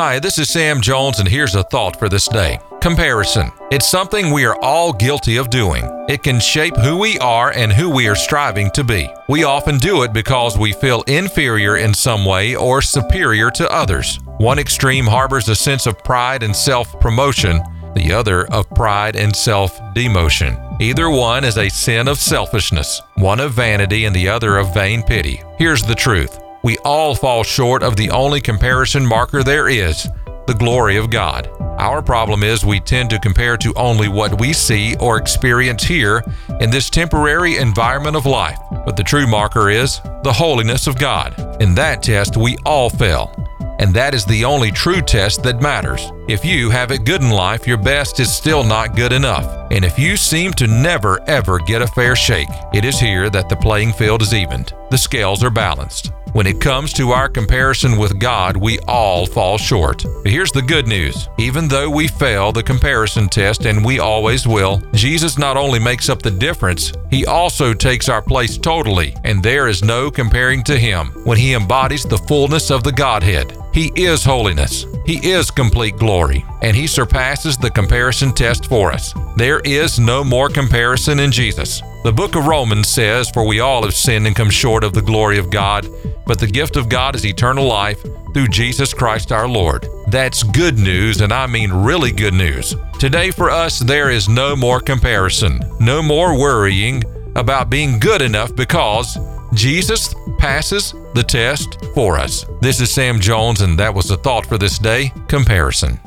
Hi, this is Sam Jones, and here's a thought for this day. Comparison. It's something we are all guilty of doing. It can shape who we are and who we are striving to be. We often do it because we feel inferior in some way or superior to others. One extreme harbors a sense of pride and self promotion, the other of pride and self demotion. Either one is a sin of selfishness, one of vanity and the other of vain pity. Here's the truth we all fall short of the only comparison marker there is the glory of God. Our problem is we tend to compare to only what we see or experience here in this temporary environment of life. But the true marker is the holiness of God. In that test, we all fail. And that is the only true test that matters. If you have it good in life, your best is still not good enough. And if you seem to never ever get a fair shake, it is here that the playing field is evened. The scales are balanced. When it comes to our comparison with God, we all fall short. But here's the good news even though we fail the comparison test, and we always will, Jesus not only makes up the difference, he also takes our place totally, and there is no comparing to him when he embodies the fullness of the Godhead. He is holiness. He is complete glory, and He surpasses the comparison test for us. There is no more comparison in Jesus. The book of Romans says, For we all have sinned and come short of the glory of God, but the gift of God is eternal life through Jesus Christ our Lord. That's good news, and I mean really good news. Today, for us, there is no more comparison, no more worrying about being good enough because Jesus passes the test for us. This is Sam Jones, and that was the thought for this day comparison.